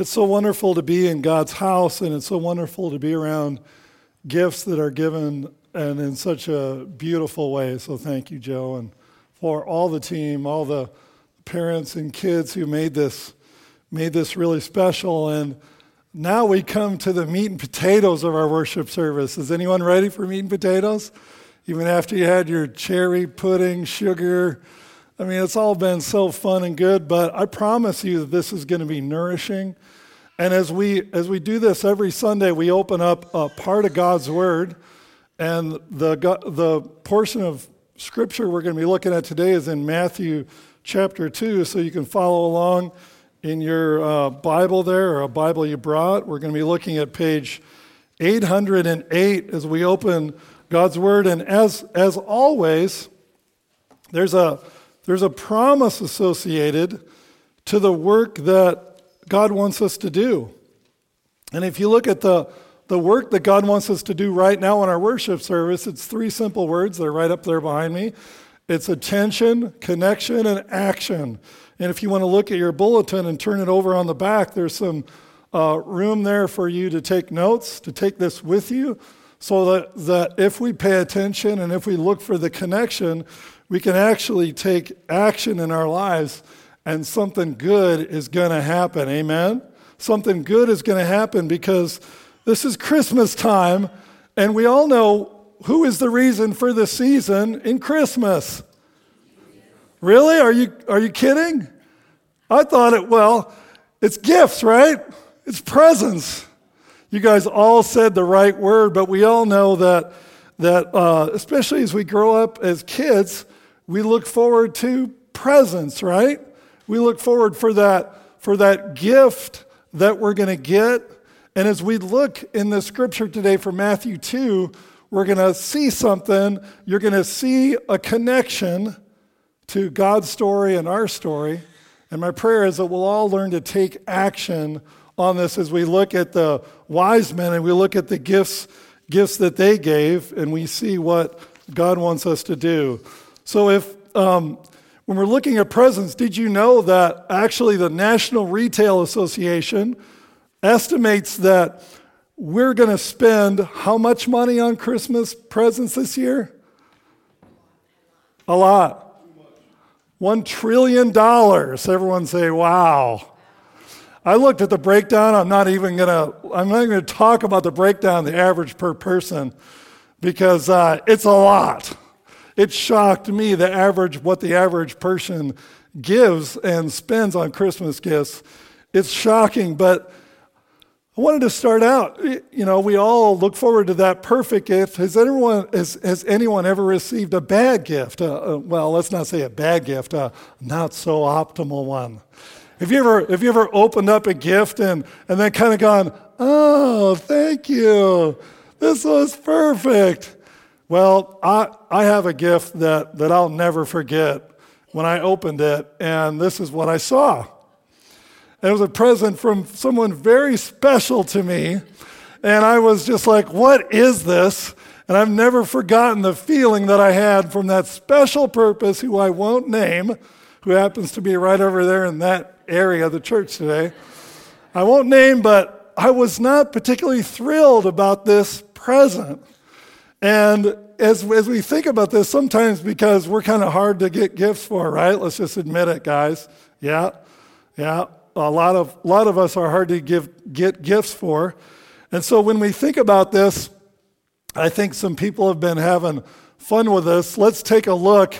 It's so wonderful to be in God's house, and it's so wonderful to be around gifts that are given and in such a beautiful way. So thank you, Joe, and for all the team, all the parents and kids who made this made this really special. And now we come to the meat and potatoes of our worship service. Is anyone ready for meat and potatoes? Even after you had your cherry pudding, sugar. I mean, it's all been so fun and good, but I promise you that this is going to be nourishing. And as we as we do this every Sunday, we open up a part of God's word. And the the portion of scripture we're going to be looking at today is in Matthew chapter 2, so you can follow along in your uh, Bible there or a Bible you brought. We're going to be looking at page 808 as we open God's Word. And as, as always, there's a, there's a promise associated to the work that God wants us to do. And if you look at the, the work that God wants us to do right now in our worship service, it's three simple words. They're right up there behind me. It's attention, connection, and action. And if you want to look at your bulletin and turn it over on the back, there's some uh, room there for you to take notes, to take this with you, so that, that if we pay attention and if we look for the connection, we can actually take action in our lives and something good is going to happen. Amen? Something good is going to happen because this is Christmas time, and we all know who is the reason for the season in Christmas. Really? Are you, are you kidding? I thought it, well, it's gifts, right? It's presents. You guys all said the right word, but we all know that, that uh, especially as we grow up as kids, we look forward to presents, right? We look forward for that, for that gift that we're going to get. And as we look in the scripture today for Matthew 2, we're going to see something. You're going to see a connection to God's story and our story. And my prayer is that we'll all learn to take action on this as we look at the wise men and we look at the gifts, gifts that they gave and we see what God wants us to do. So, if um, when we're looking at presents, did you know that actually the National Retail Association estimates that we're going to spend how much money on Christmas presents this year? A lot. $1 trillion. Everyone say, wow. I looked at the breakdown. I'm not even to, I'm not to talk about the breakdown, the average per person, because uh, it's a lot. It shocked me the average, what the average person gives and spends on Christmas gifts. It's shocking, but I wanted to start out. You know, we all look forward to that perfect gift. Has anyone, has, has anyone ever received a bad gift? Uh, uh, well, let's not say a bad gift, a not so optimal one. Have you ever, have you ever opened up a gift and, and then kind of gone, oh, thank you. This was perfect. Well, I, I have a gift that, that I'll never forget when I opened it, and this is what I saw. It was a present from someone very special to me. And I was just like, what is this? And I've never forgotten the feeling that I had from that special purpose, who I won't name, who happens to be right over there in that area of the church today. I won't name, but I was not particularly thrilled about this present. And as, as we think about this, sometimes because we're kind of hard to get gifts for, right? Let's just admit it, guys. Yeah, yeah a lot of, a lot of us are hard to give, get gifts for. And so when we think about this, I think some people have been having fun with this. Let's take a look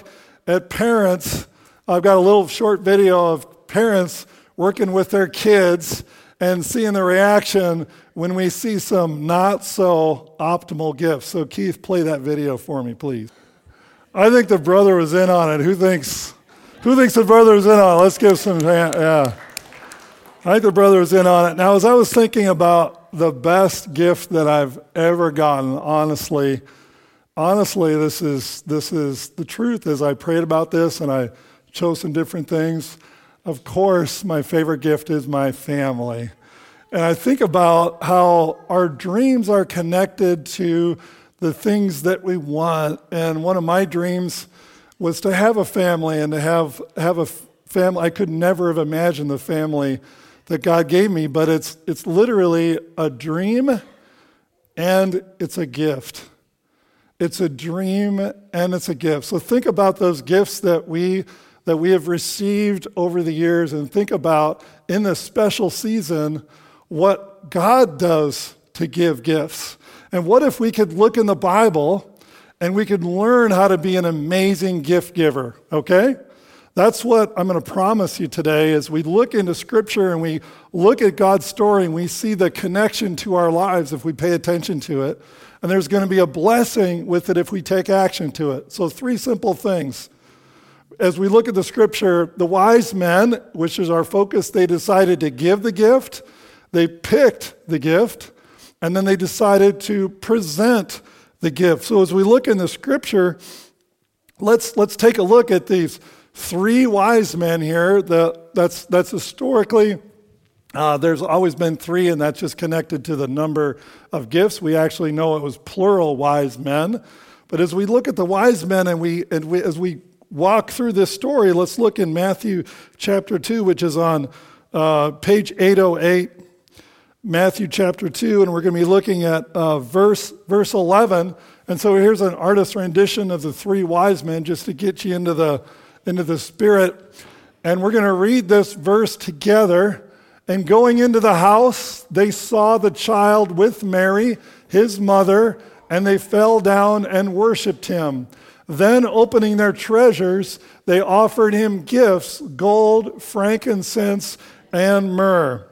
at parents. I've got a little short video of parents working with their kids and seeing the reaction when we see some not so optimal gifts. So, Keith, play that video for me, please. I think the brother was in on it. Who thinks? Who thinks the brother was in on it? Let's give some. Yeah. I think the brother was in on it. Now, as I was thinking about the best gift that I've ever gotten, honestly, honestly, this is this is the truth. As I prayed about this and I chose some different things, of course, my favorite gift is my family. And I think about how our dreams are connected to the things that we want. And one of my dreams was to have a family and to have, have a family. I could never have imagined the family that God gave me, but it's, it's literally a dream and it's a gift. It's a dream and it's a gift. So think about those gifts that we that we have received over the years and think about in this special season what God does to give gifts. And what if we could look in the Bible and we could learn how to be an amazing gift giver, okay? That's what I'm going to promise you today as we look into Scripture and we look at God's story and we see the connection to our lives if we pay attention to it. And there's going to be a blessing with it if we take action to it. So, three simple things. As we look at the Scripture, the wise men, which is our focus, they decided to give the gift, they picked the gift, and then they decided to present the gift. So, as we look in the Scripture, let's, let's take a look at these three wise men here. The, that's, that's historically, uh, there's always been three, and that's just connected to the number of gifts. We actually know it was plural wise men. But as we look at the wise men and, we, and we, as we walk through this story, let's look in Matthew chapter 2, which is on uh, page 808. Matthew chapter 2, and we're going to be looking at uh, verse, verse 11. And so here's an artist's rendition of the three wise men just to get you into the, into the Spirit. And we're going to read this verse together. And going into the house, they saw the child with Mary, his mother, and they fell down and worshiped him. Then, opening their treasures, they offered him gifts gold, frankincense, and myrrh.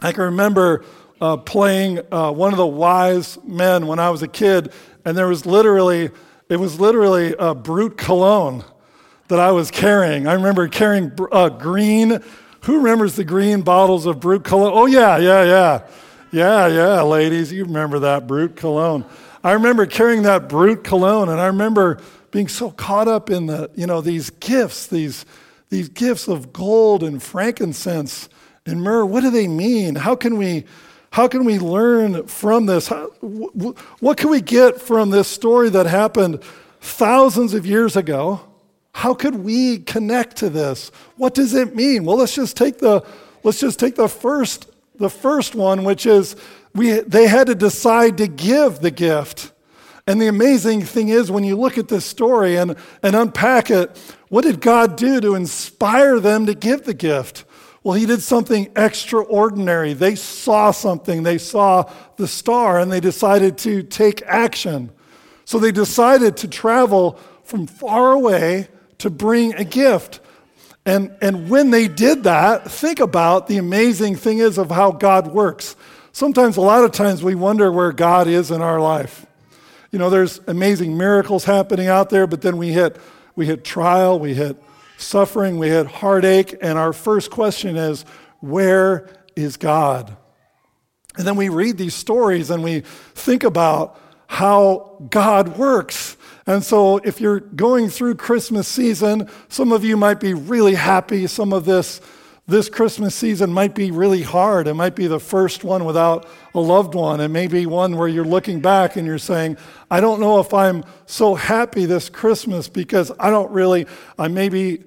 I can remember uh, playing uh, one of the wise men when I was a kid, and there was literally, it was literally a Brut cologne that I was carrying. I remember carrying uh, green. Who remembers the green bottles of Brut cologne? Oh, yeah, yeah, yeah. Yeah, yeah, ladies, you remember that Brut cologne. I remember carrying that Brut cologne, and I remember being so caught up in the, you know, these gifts, these, these gifts of gold and frankincense and myrrh. What do they mean? How can we, how can we learn from this? How, what can we get from this story that happened thousands of years ago? How could we connect to this? What does it mean? Well, let's just take the let's just take the first the first one, which is we they had to decide to give the gift. And the amazing thing is when you look at this story and, and unpack it, what did God do to inspire them to give the gift? Well, he did something extraordinary. They saw something. They saw the star and they decided to take action. So they decided to travel from far away to bring a gift. And, and when they did that, think about the amazing thing is of how God works. Sometimes, a lot of times, we wonder where God is in our life. You know, there's amazing miracles happening out there, but then we hit, we hit trial, we hit suffering, we hit heartache, and our first question is, where is God? And then we read these stories and we think about how God works. And so, if you're going through Christmas season, some of you might be really happy. Some of this, this Christmas season might be really hard. It might be the first one without a loved one. It may be one where you're looking back and you're saying, I don't know if I'm so happy this Christmas because I don't really, I maybe,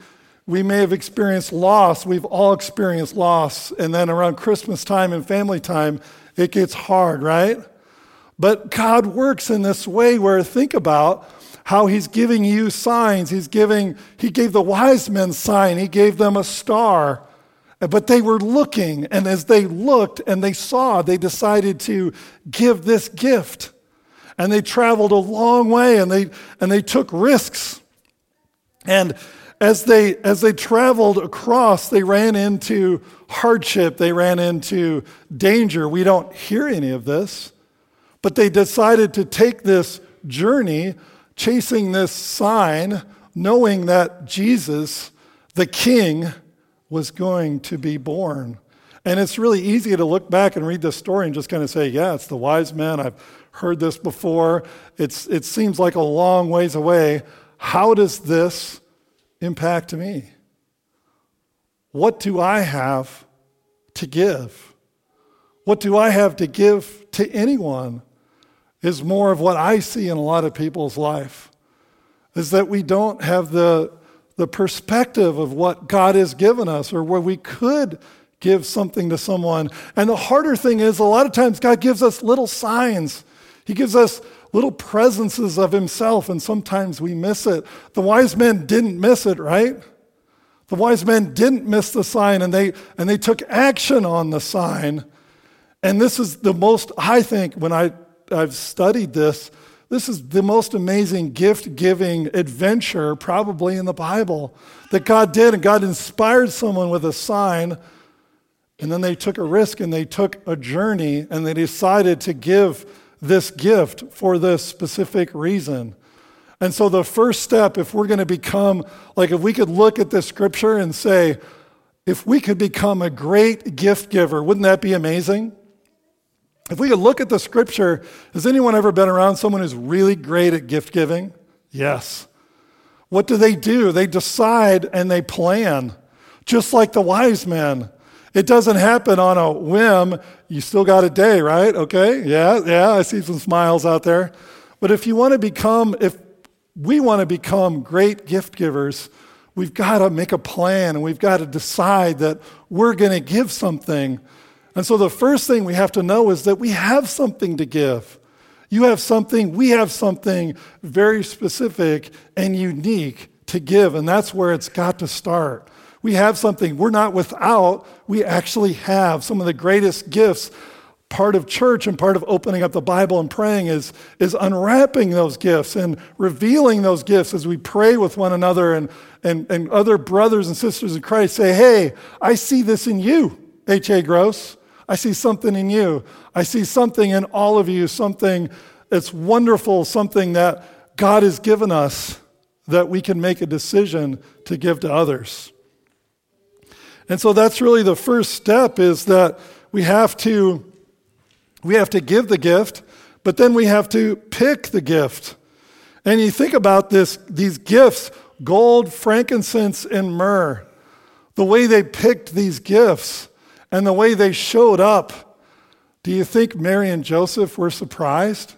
we may have experienced loss. We've all experienced loss. And then around Christmas time and family time, it gets hard, right? But God works in this way where think about how he's giving you signs. He's giving, he gave the wise men sign, he gave them a star. But they were looking, and as they looked and they saw, they decided to give this gift. And they traveled a long way and they, and they took risks. And as they, as they traveled across, they ran into hardship, they ran into danger. We don't hear any of this, but they decided to take this journey chasing this sign, knowing that Jesus, the King, was going to be born. And it's really easy to look back and read this story and just kind of say, yeah, it's the wise men. I've heard this before. It's, it seems like a long ways away. How does this impact me? What do I have to give? What do I have to give to anyone? is more of what I see in a lot of people's life is that we don't have the, the perspective of what God has given us or where we could give something to someone. And the harder thing is, a lot of times God gives us little signs. He gives us little presences of Himself, and sometimes we miss it. The wise men didn't miss it, right? The wise men didn't miss the sign, and they, and they took action on the sign. And this is the most, I think, when I, I've studied this, this is the most amazing gift giving adventure probably in the Bible that God did. And God inspired someone with a sign and then they took a risk and they took a journey and they decided to give this gift for this specific reason. And so, the first step, if we're going to become, like, if we could look at this scripture and say, if we could become a great gift giver, wouldn't that be amazing? If we could look at the scripture, has anyone ever been around someone who's really great at gift giving? Yes. What do they do? They decide and they plan, just like the wise men. It doesn't happen on a whim. You still got a day, right? Okay? Yeah, yeah, I see some smiles out there. But if you want to become, if we want to become great gift givers, we've got to make a plan and we've got to decide that we're going to give something. And so the first thing we have to know is that we have something to give. You have something, we have something very specific and unique to give, and that's where it's got to start. We have something. We're not without, we actually have some of the greatest gifts. Part of church and part of opening up the Bible and praying is, is unwrapping those gifts and revealing those gifts as we pray with one another and, and, and other brothers and sisters in Christ say, Hey, I see this in you, H.A. Gross. I see something in you. I see something in all of you, something that's wonderful, something that God has given us that we can make a decision to give to others. And so that's really the first step is that we have to we have to give the gift, but then we have to pick the gift. And you think about this these gifts, gold, frankincense and myrrh. The way they picked these gifts and the way they showed up. Do you think Mary and Joseph were surprised?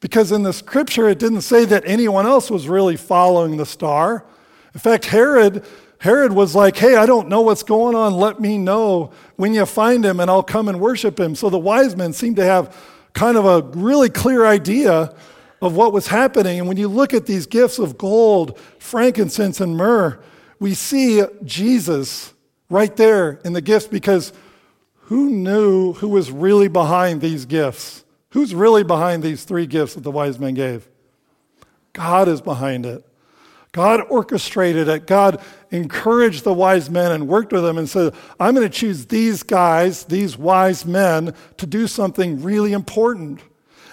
Because in the scripture, it didn't say that anyone else was really following the star. In fact, Herod Herod was like, Hey, I don't know what's going on. Let me know when you find him, and I'll come and worship him. So the wise men seemed to have kind of a really clear idea of what was happening. And when you look at these gifts of gold, frankincense, and myrrh, we see Jesus right there in the gifts because who knew who was really behind these gifts? Who's really behind these three gifts that the wise men gave? God is behind it. God orchestrated it. God encouraged the wise men and worked with them and said, I'm going to choose these guys, these wise men, to do something really important.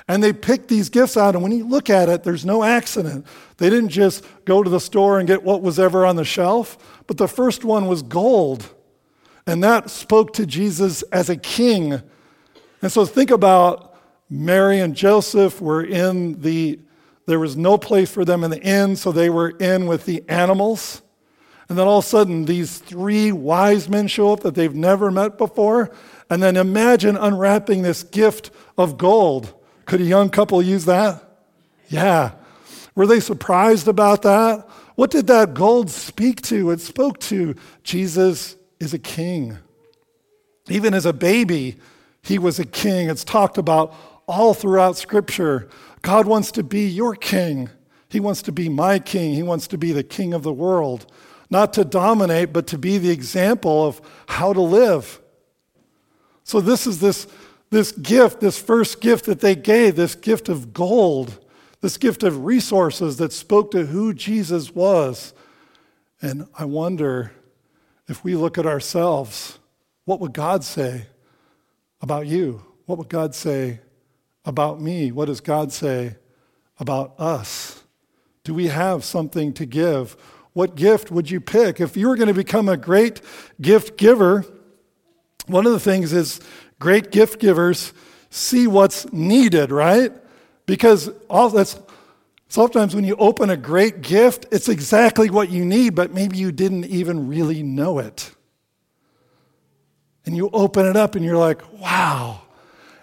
And they picked these gifts out, and when you look at it, there's no accident. They didn't just go to the store and get what was ever on the shelf, but the first one was gold. And that spoke to Jesus as a king. And so think about Mary and Joseph were in the there was no place for them in the inn, so they were in with the animals. And then all of a sudden, these three wise men show up that they've never met before. And then imagine unwrapping this gift of gold. Could a young couple use that? Yeah. Were they surprised about that? What did that gold speak to? It spoke to Jesus is a king. Even as a baby, he was a king. It's talked about all throughout Scripture. God wants to be your king. He wants to be my king. He wants to be the king of the world. Not to dominate, but to be the example of how to live. So, this is this, this gift, this first gift that they gave, this gift of gold, this gift of resources that spoke to who Jesus was. And I wonder if we look at ourselves, what would God say about you? What would God say about me? What does God say about us? Do we have something to give? What gift would you pick? If you were going to become a great gift giver, one of the things is great gift givers see what's needed, right? Because all that's sometimes when you open a great gift, it's exactly what you need, but maybe you didn't even really know it. And you open it up and you're like, wow,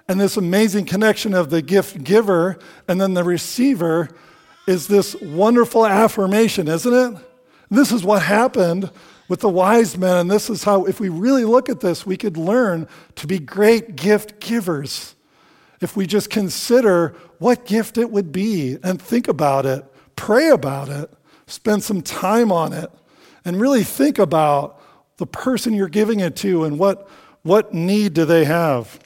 and this amazing connection of the gift giver and then the receiver is this wonderful affirmation, isn't it? This is what happened with the wise men. And this is how, if we really look at this, we could learn to be great gift givers. If we just consider what gift it would be and think about it, pray about it, spend some time on it, and really think about the person you're giving it to and what, what need do they have.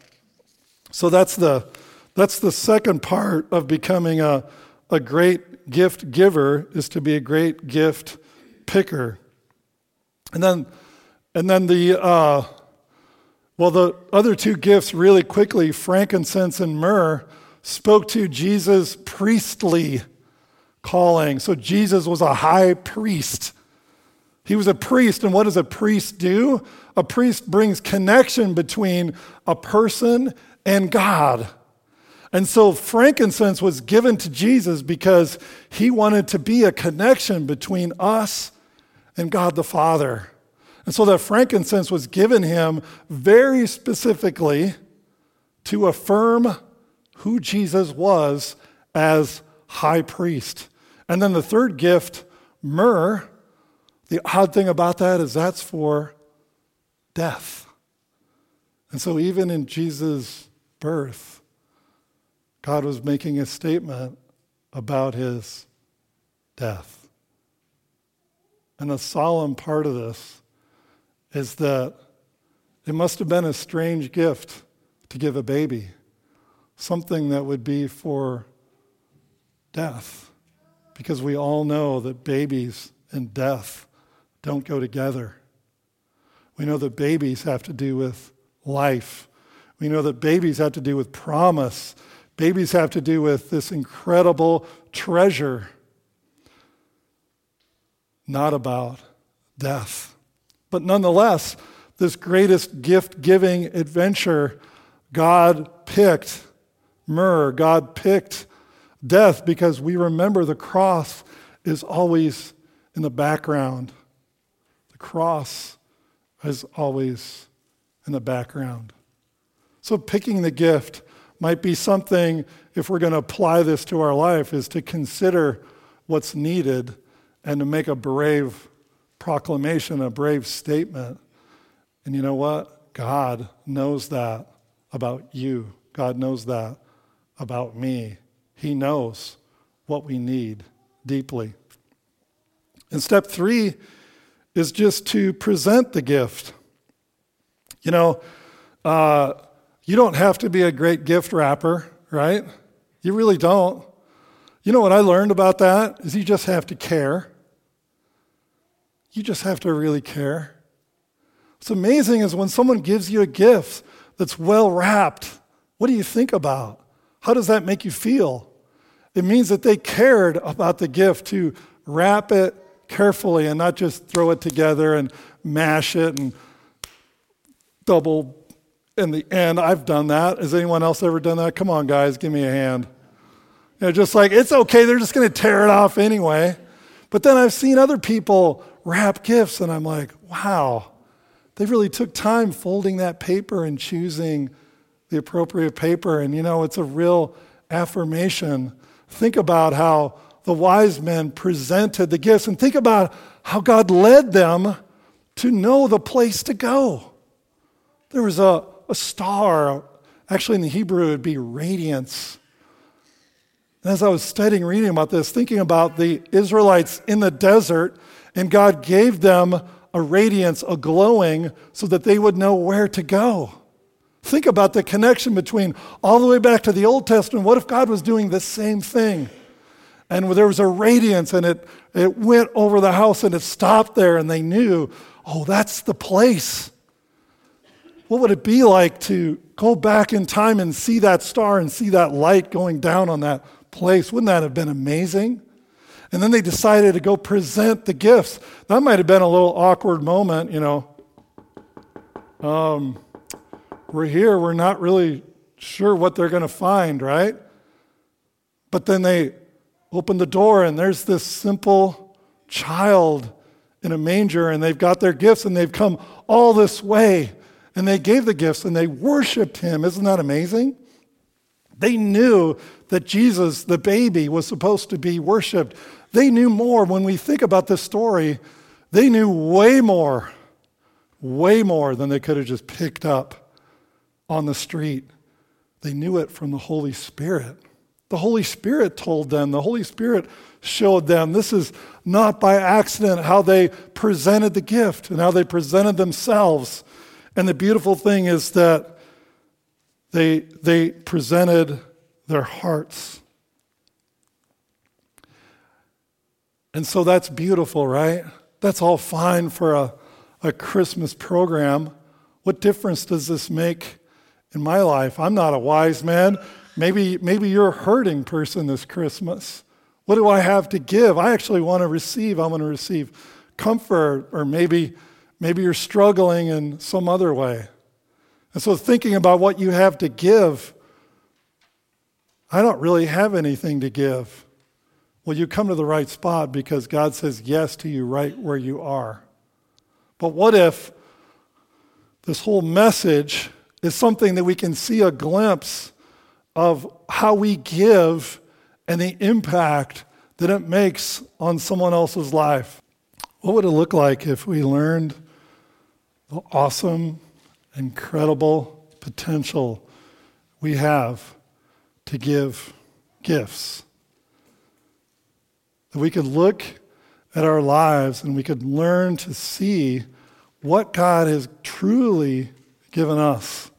So that's the, that's the second part of becoming a, a great gift giver is to be a great gift picker. And then, and then the, uh, well, the other two gifts, really quickly, frankincense and myrrh, spoke to Jesus' priestly calling. So Jesus was a high priest. He was a priest, and what does a priest do? A priest brings connection between a person and God. And so frankincense was given to Jesus because he wanted to be a connection between us and God the Father. And so that frankincense was given him very specifically to affirm who Jesus was as high priest. And then the third gift, myrrh, the odd thing about that is that's for death. And so even in Jesus' birth, God was making a statement about his death. And the solemn part of this is that it must have been a strange gift to give a baby, something that would be for death, because we all know that babies and death don't go together. We know that babies have to do with life. We know that babies have to do with promise. Babies have to do with this incredible treasure, not about death. But nonetheless, this greatest gift giving adventure, God picked myrrh, God picked death because we remember the cross is always in the background. The cross is always in the background. So picking the gift might be something, if we're going to apply this to our life, is to consider what's needed and to make a brave proclamation, a brave statement. And you know what? God knows that about you. God knows that about me. He knows what we need deeply. And step three is just to present the gift. You know, uh, you don't have to be a great gift wrapper, right? You really don't. You know what I learned about that is you just have to care. You just have to really care. What's amazing is when someone gives you a gift that's well wrapped, what do you think about? How does that make you feel? It means that they cared about the gift to wrap it carefully and not just throw it together and mash it and double in the end. I've done that. Has anyone else ever done that? Come on, guys, give me a hand. You know, just like, it's okay, they're just going to tear it off anyway. But then I've seen other people wrap gifts, and I'm like, wow, they really took time folding that paper and choosing the appropriate paper. And you know, it's a real affirmation. Think about how the wise men presented the gifts, and think about how God led them to know the place to go. There was a, a star, actually, in the Hebrew, it would be radiance. And as I was studying, reading about this, thinking about the Israelites in the desert, and God gave them a radiance, a glowing, so that they would know where to go. Think about the connection between all the way back to the Old Testament. What if God was doing the same thing? And there was a radiance, and it, it went over the house and it stopped there, and they knew, oh, that's the place. What would it be like to go back in time and see that star and see that light going down on that place? Wouldn't that have been amazing? And then they decided to go present the gifts. That might have been a little awkward moment, you know. Um, we're here, we're not really sure what they're going to find, right? But then they open the door, and there's this simple child in a manger, and they've got their gifts, and they've come all this way, and they gave the gifts, and they worshiped him. Isn't that amazing? They knew that Jesus, the baby, was supposed to be worshiped. They knew more. When we think about this story, they knew way more, way more than they could have just picked up on the street. They knew it from the Holy Spirit. The Holy Spirit told them, the Holy Spirit showed them. This is not by accident how they presented the gift and how they presented themselves. And the beautiful thing is that they, they presented their hearts. And so that's beautiful, right? That's all fine for a, a Christmas program. What difference does this make in my life? I'm not a wise man. Maybe, maybe you're a hurting person this Christmas. What do I have to give? I actually want to receive. I'm going to receive comfort, or maybe, maybe you're struggling in some other way. And so, thinking about what you have to give, I don't really have anything to give. Well, you come to the right spot because God says yes to you right where you are. But what if this whole message is something that we can see a glimpse of how we give and the impact that it makes on someone else's life? What would it look like if we learned the awesome, incredible potential we have to give gifts? That we could look at our lives and we could learn to see what God has truly given us.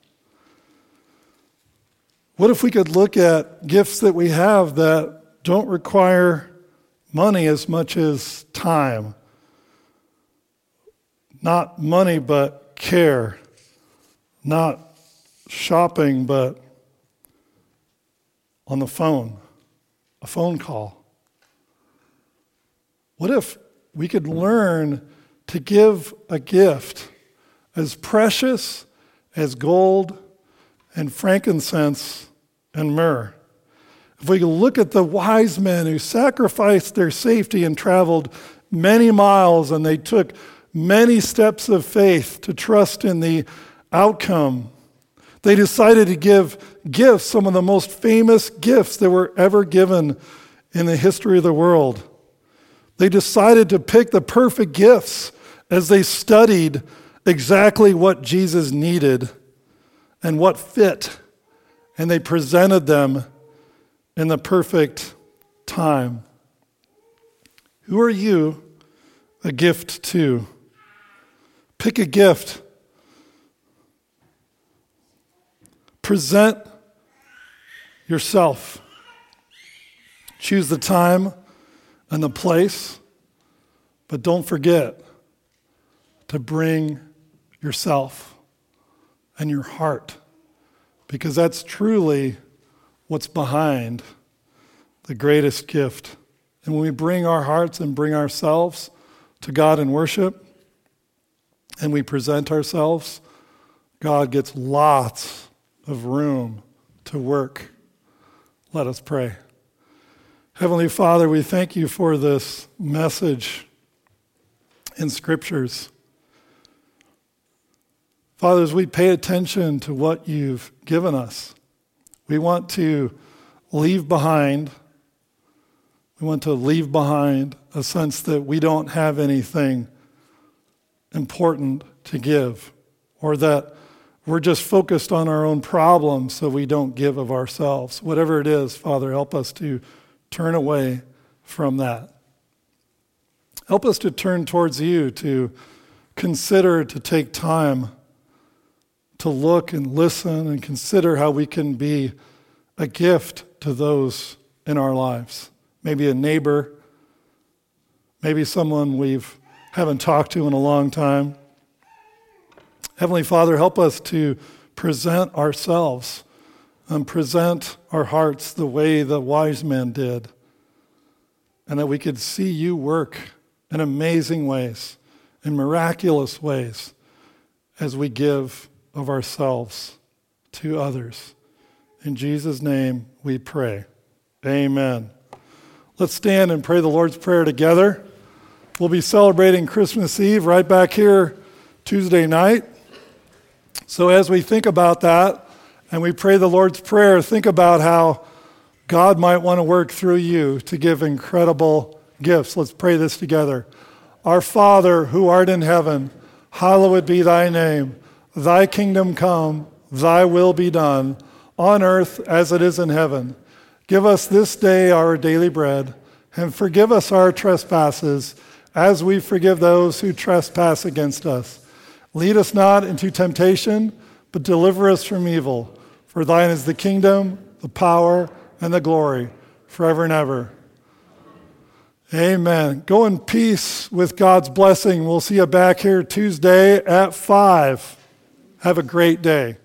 What if we could look at gifts that we have that don't require money as much as time? Not money, but care. Not shopping, but on the phone, a phone call. What if we could learn to give a gift as precious as gold and frankincense and myrrh? If we could look at the wise men who sacrificed their safety and traveled many miles and they took many steps of faith to trust in the outcome, they decided to give gifts, some of the most famous gifts that were ever given in the history of the world. They decided to pick the perfect gifts as they studied exactly what Jesus needed and what fit, and they presented them in the perfect time. Who are you a gift to? Pick a gift. Present yourself. Choose the time and the place, but don't forget to bring yourself and your heart, because that's truly what's behind the greatest gift. And when we bring our hearts and bring ourselves to God in worship, and we present ourselves, God gets lots of room to work. Let us pray. Heavenly Father, we thank you for this message in scriptures. Father, as we pay attention to what you've given us, we want to leave behind, we want to leave behind a sense that we don't have anything important to give, or that we're just focused on our own problems so we don't give of ourselves. Whatever it is, Father, help us to turn away from that. Help us to turn towards you, to consider, to take time to look and listen and consider how we can be a gift to those in our lives. Maybe a neighbor, maybe someone we've haven't talked to in a long time. Heavenly Father, help us to present ourselves and present our hearts the way the wise men did, and that we could see you work in amazing ways, in miraculous ways, as we give of ourselves to others. In Jesus' name we pray. Amen. Let's stand and pray the Lord's Prayer together. We'll be celebrating Christmas Eve right back here Tuesday night. So, as we think about that, and we pray the Lord's Prayer, think about how God might want to work through you to give incredible gifts. Let's pray this together. Our Father, who art in heaven, hallowed be thy name. Thy kingdom come, thy will be done, on earth as it is in heaven. Give us this day our daily bread, and forgive us our trespasses, as we forgive those who trespass against us. Lead us not into temptation, but deliver us from evil. For thine is the kingdom, the power, and the glory, forever and ever. Amen. Go in peace with God's blessing. We'll see you back here Tuesday at 5. Have a great day.